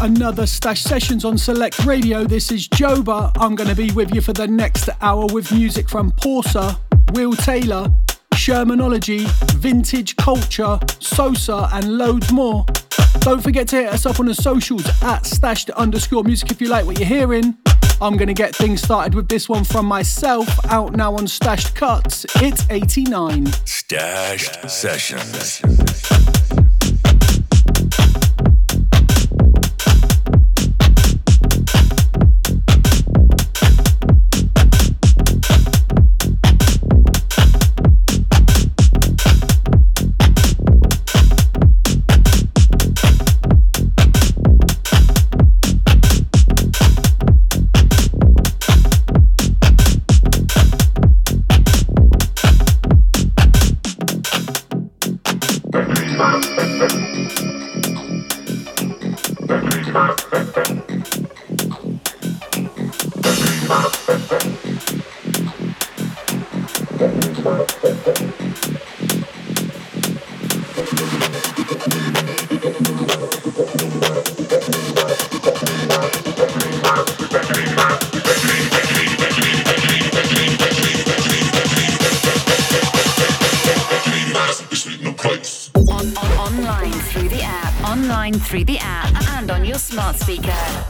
another Stash Sessions on Select Radio. This is Joba. I'm going to be with you for the next hour with music from Porsa, Will Taylor, Shermanology, Vintage Culture, Sosa, and loads more. Don't forget to hit us up on the socials at stashed underscore music if you like what you're hearing. I'm going to get things started with this one from myself, out now on Stashed Cuts. It's 89. Stashed Sessions.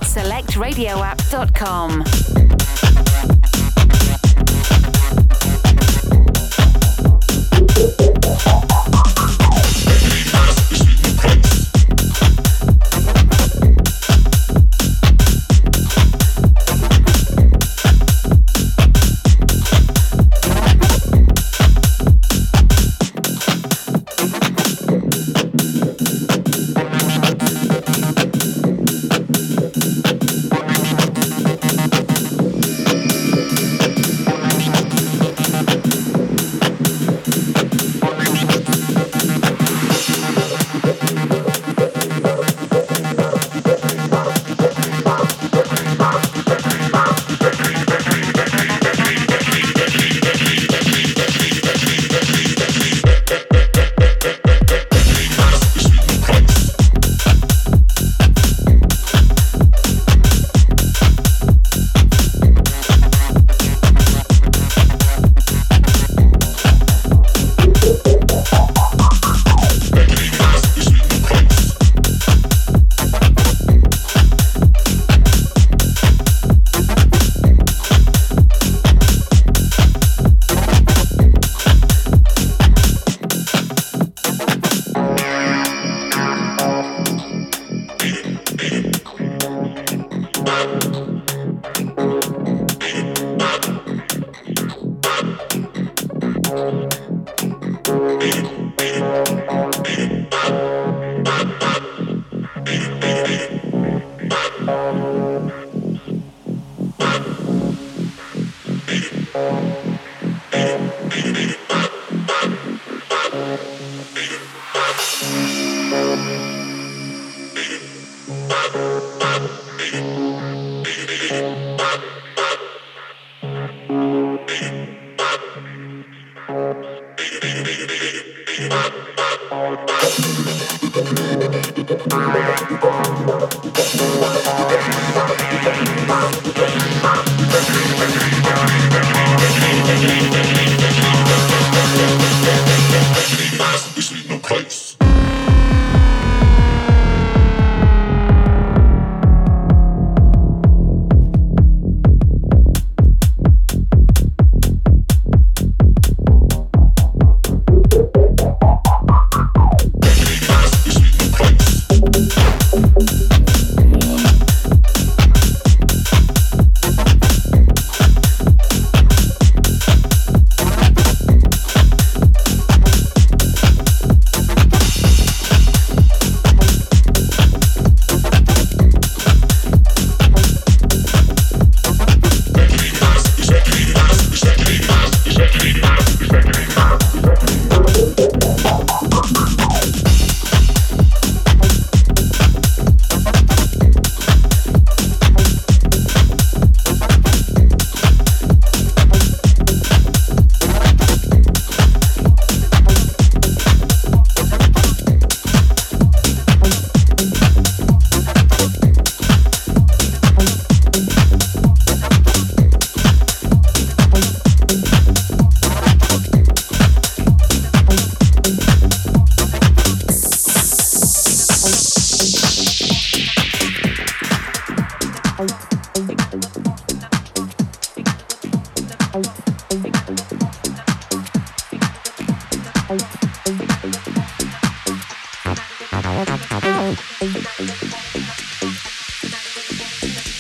selectradioapp.com. Bye.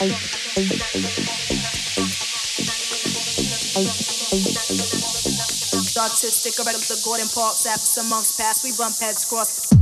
Artistic, I read up the Gordon Park, saps amongst past, we bump heads cross.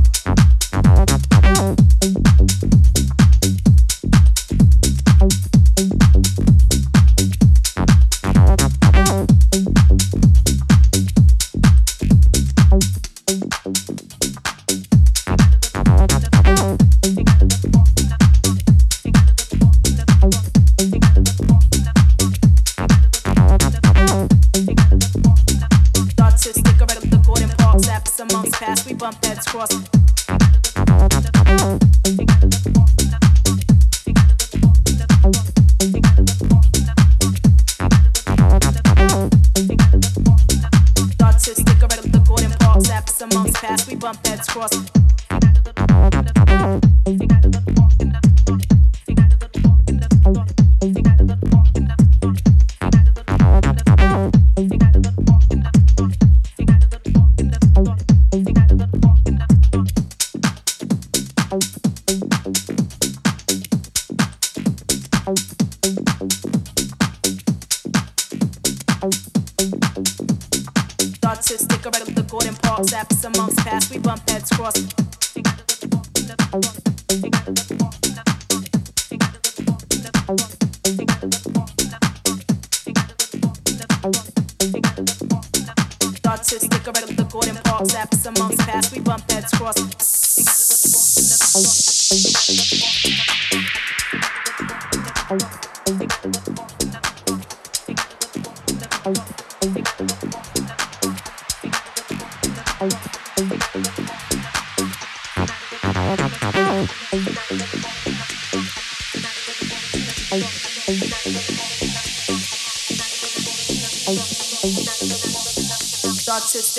Artistic,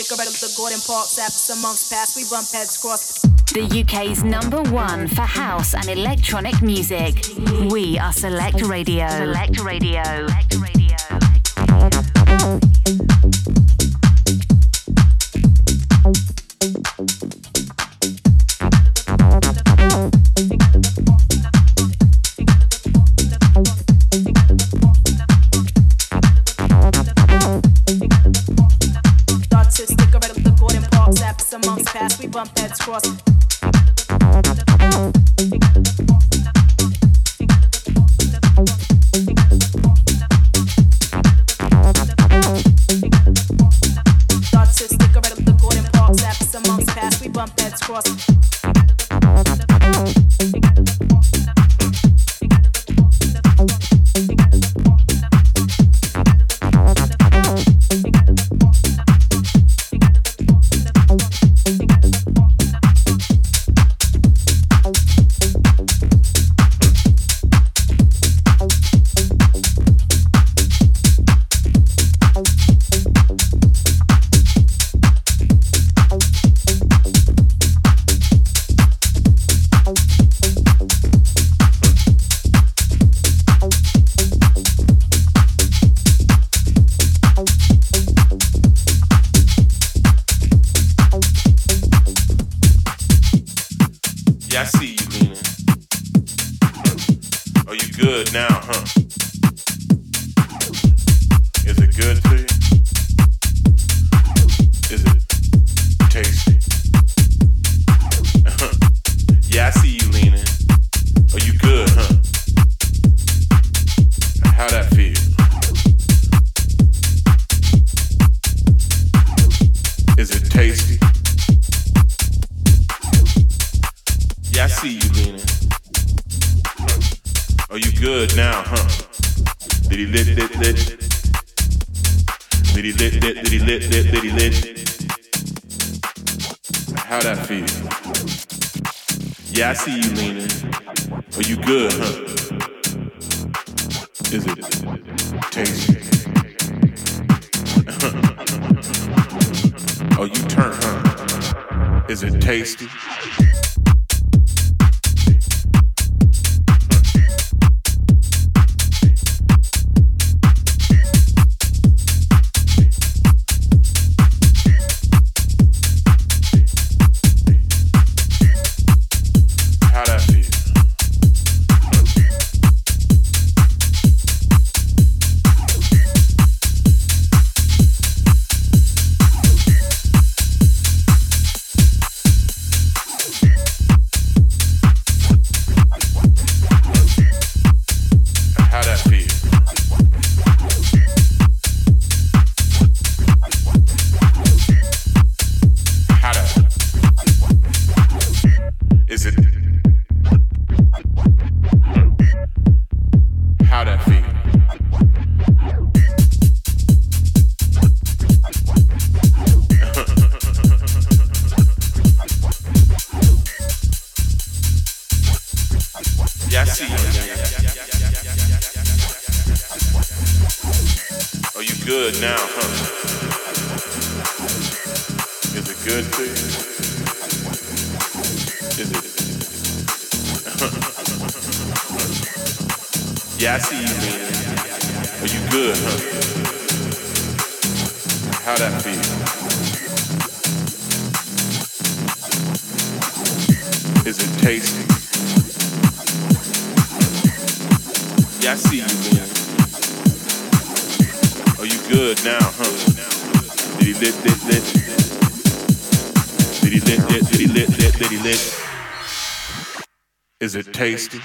the Gordon past, we bump heads cross. The UK's number one for house and electronic music. We are Select Radio. Select Radio. Select Radio. Now, huh? Is it good to you? Is it? yeah, I see you, man. Are you good, huh? How that feel? Is it tasty? Yeah, I see you, man. Good now, huh? Did he lit, lit, lit? Did he lit, lit, did he lit, lit, did he lit? Is it tasty?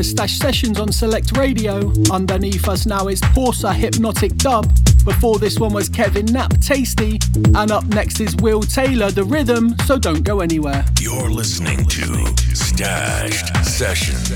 For Stash Sessions on Select Radio. Underneath us now is Porsa Hypnotic Dub. Before this one was Kevin Knapp Tasty. And up next is Will Taylor The Rhythm, so don't go anywhere. You're listening to Stashed Sessions.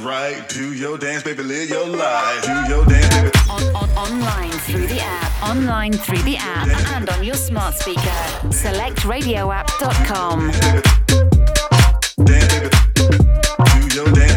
right, do your dance, baby, live your life, do your dance, baby. On, on, online through the app, online through the app, and on your smart speaker. Select radioapp.com. Dance, baby. Do your dance.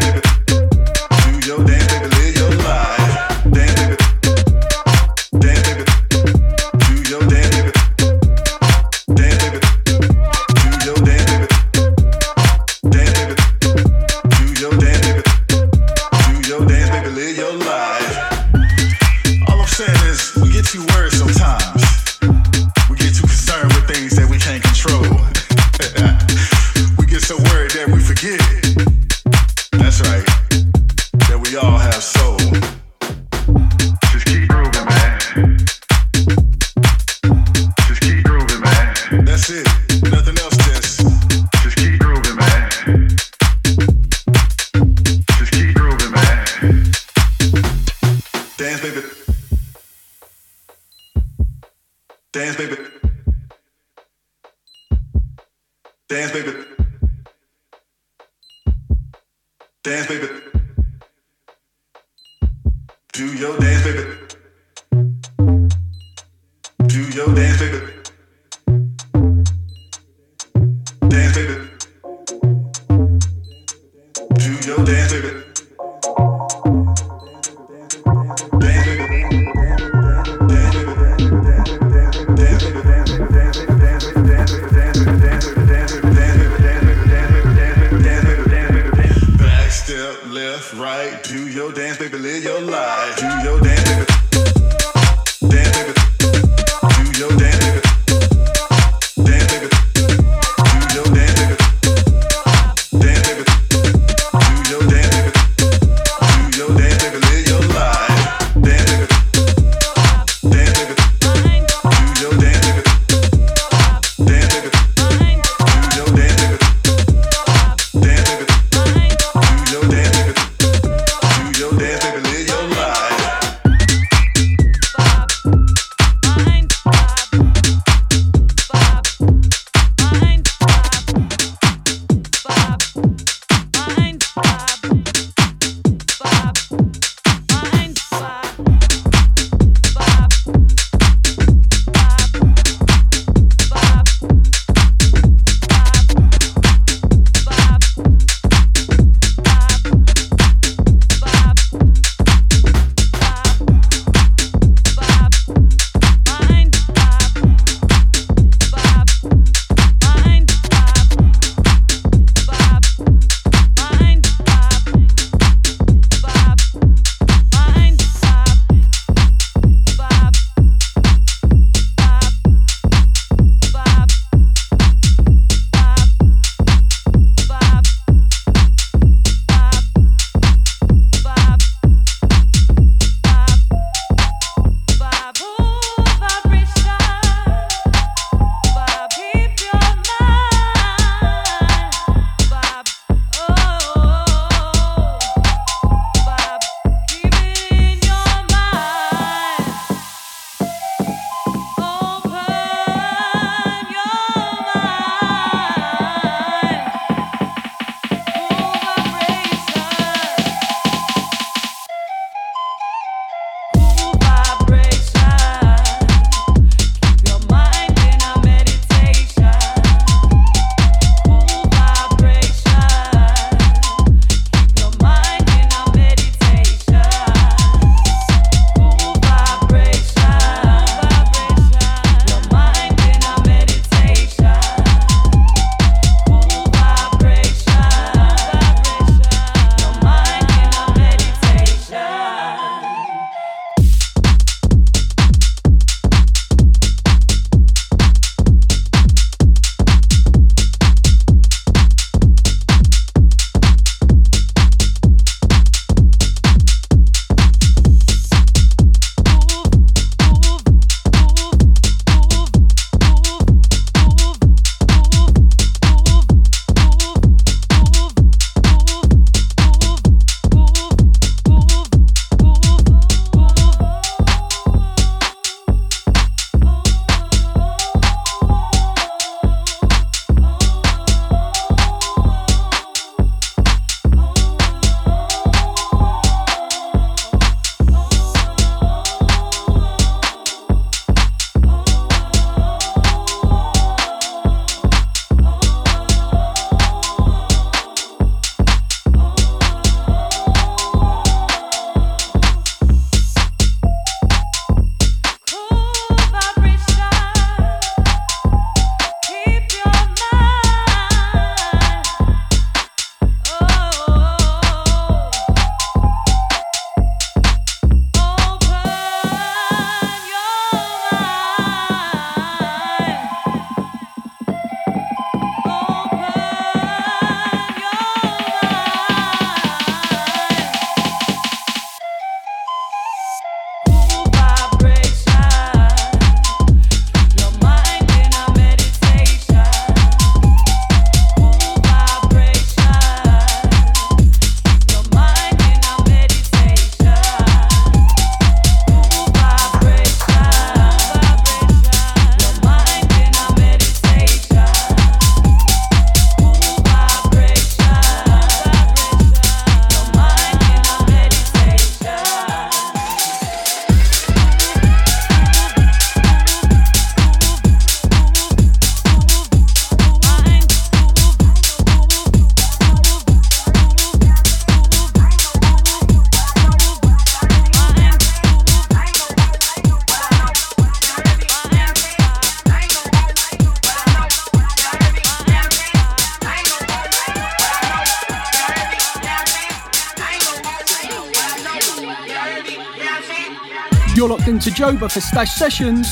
Sessions.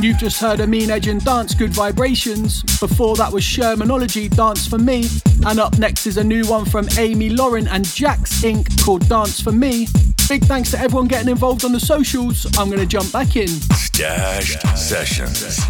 You've just heard Amin Edge and Dance Good Vibrations. Before that was Shermanology Dance for Me. And up next is a new one from Amy Lauren and Jax Inc. called Dance for Me. Big thanks to everyone getting involved on the socials. I'm going to jump back in. Sessions.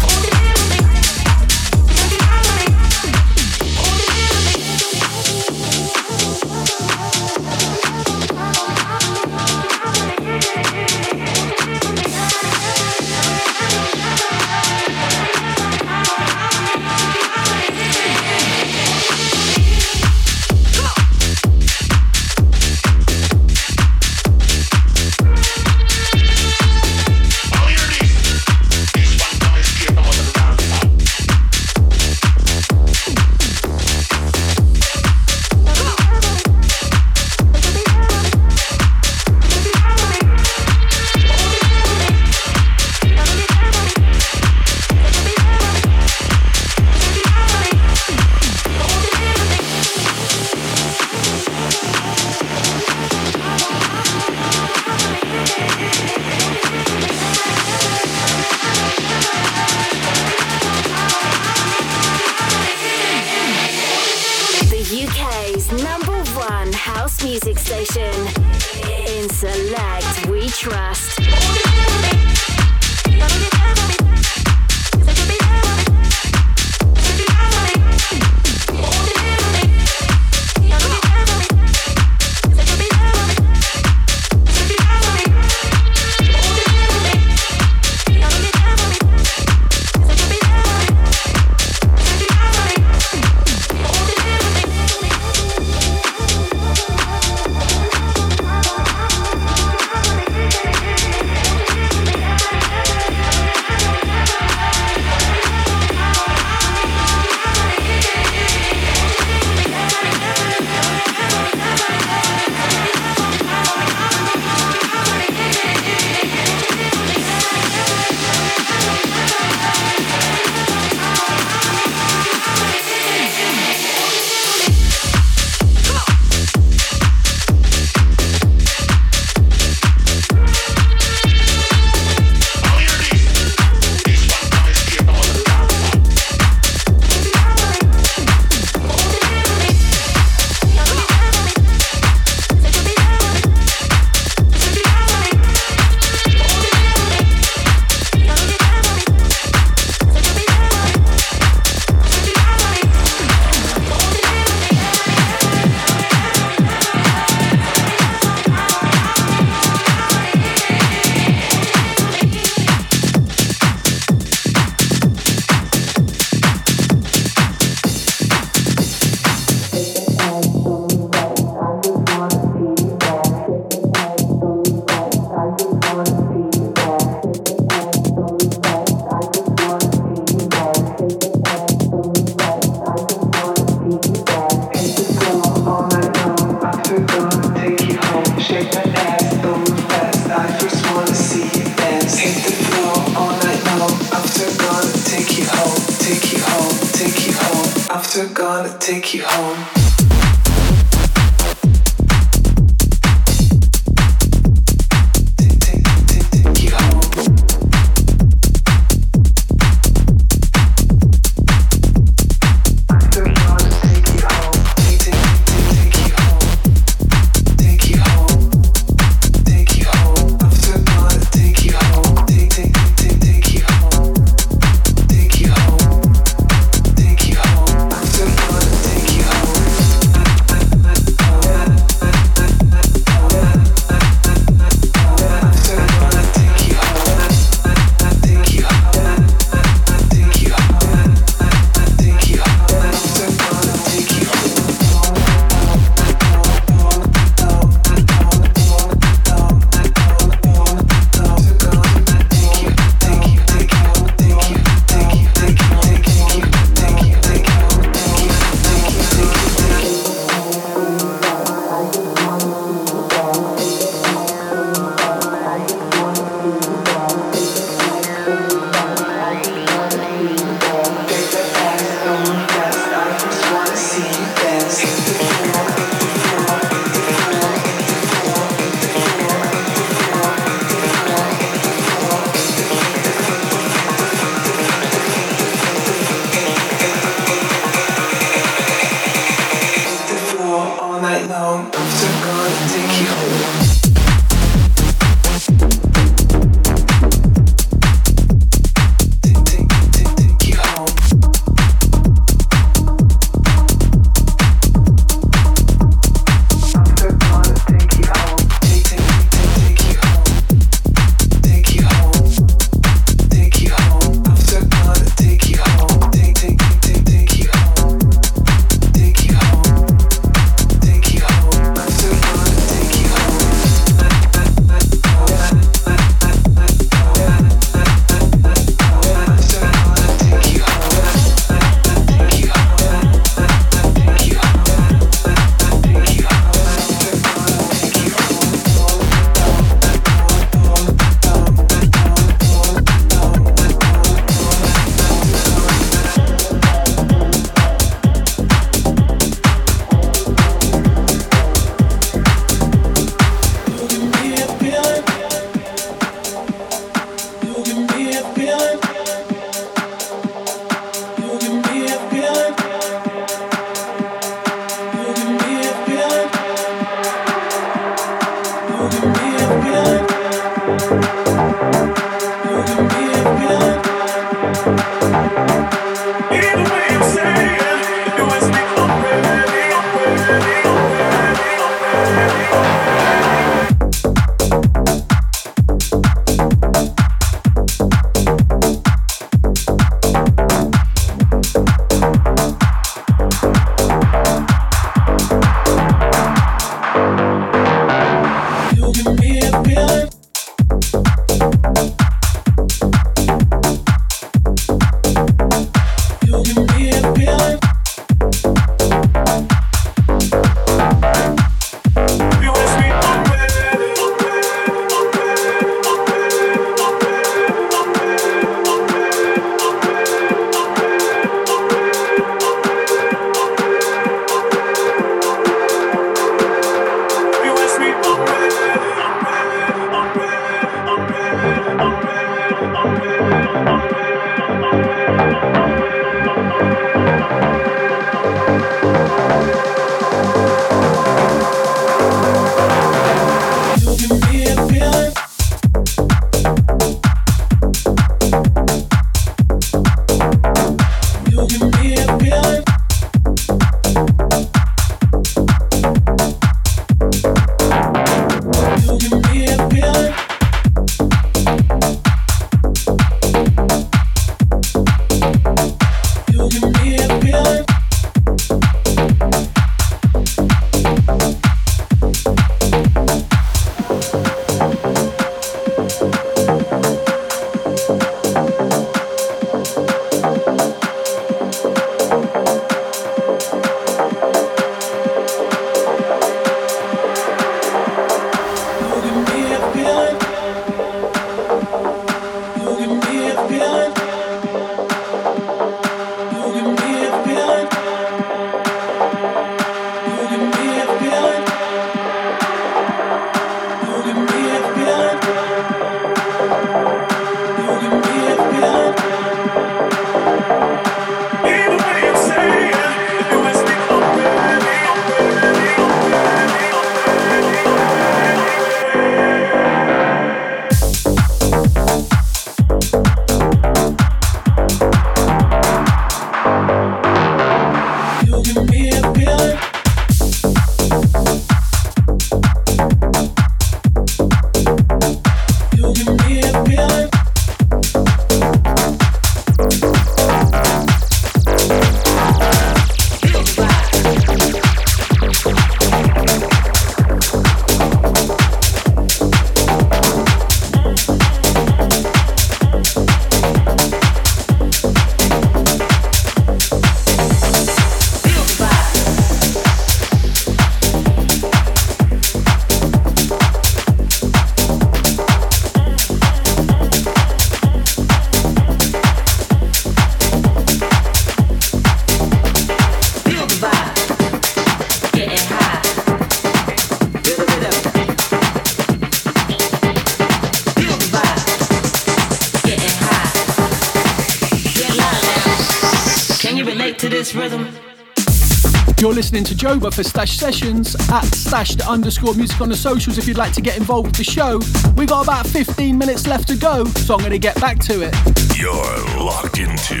Listening to Joba for Stash Sessions at stashed underscore music on the socials if you'd like to get involved with the show. We got about 15 minutes left to go, so I'm going to get back to it. You're locked into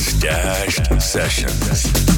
Stashed Sessions.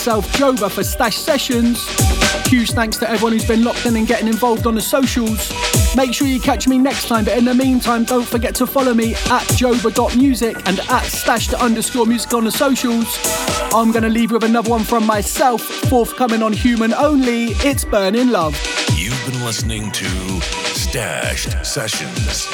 Myself, Joba, for Stash Sessions. Huge thanks to everyone who's been locked in and getting involved on the socials. Make sure you catch me next time, but in the meantime, don't forget to follow me at joba.music and at stash underscore music on the socials. I'm going to leave you with another one from myself, forthcoming on Human Only. It's Burning Love. You've been listening to Stashed Sessions.